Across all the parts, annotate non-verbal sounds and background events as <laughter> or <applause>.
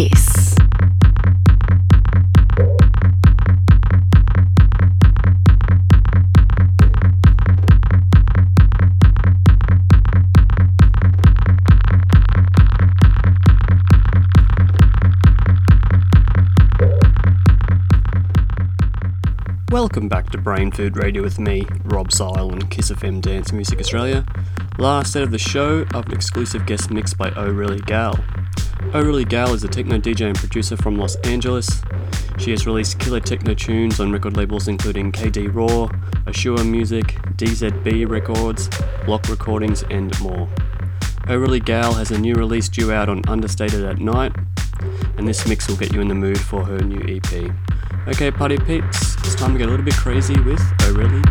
Kiss. Welcome back to Brain Food Radio with me, Rob Zile on Kiss FM Dance Music Australia. Last set of the show of an exclusive guest mix by Orly Gal. Oh Really Gal is a techno DJ and producer from Los Angeles. She has released killer techno tunes on record labels including KD Raw, Ashua Music, DZB Records, Block Recordings, and more. Oh Really Gal has a new release due out on Understated at Nite, and this mix will get you in the mood for her new EP. Okay, party peeps, it's time to get a little bit crazy with Oh Really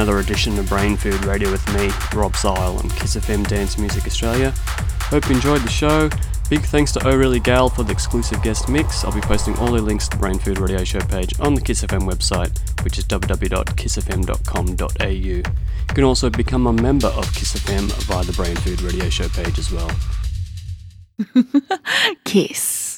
another edition of Brain Food Radio with me, Rob Zile on Kiss FM Dance Music Australia. Hope you enjoyed the show. Big thanks to Orly Gal for the exclusive guest mix. I'll be posting all the links to the Brain Food Radio Show page on the Kiss FM website, which is www.kissfm.com.au. You can also become a member of Kiss FM via the Brain Food Radio Show page as well. <laughs> Kiss.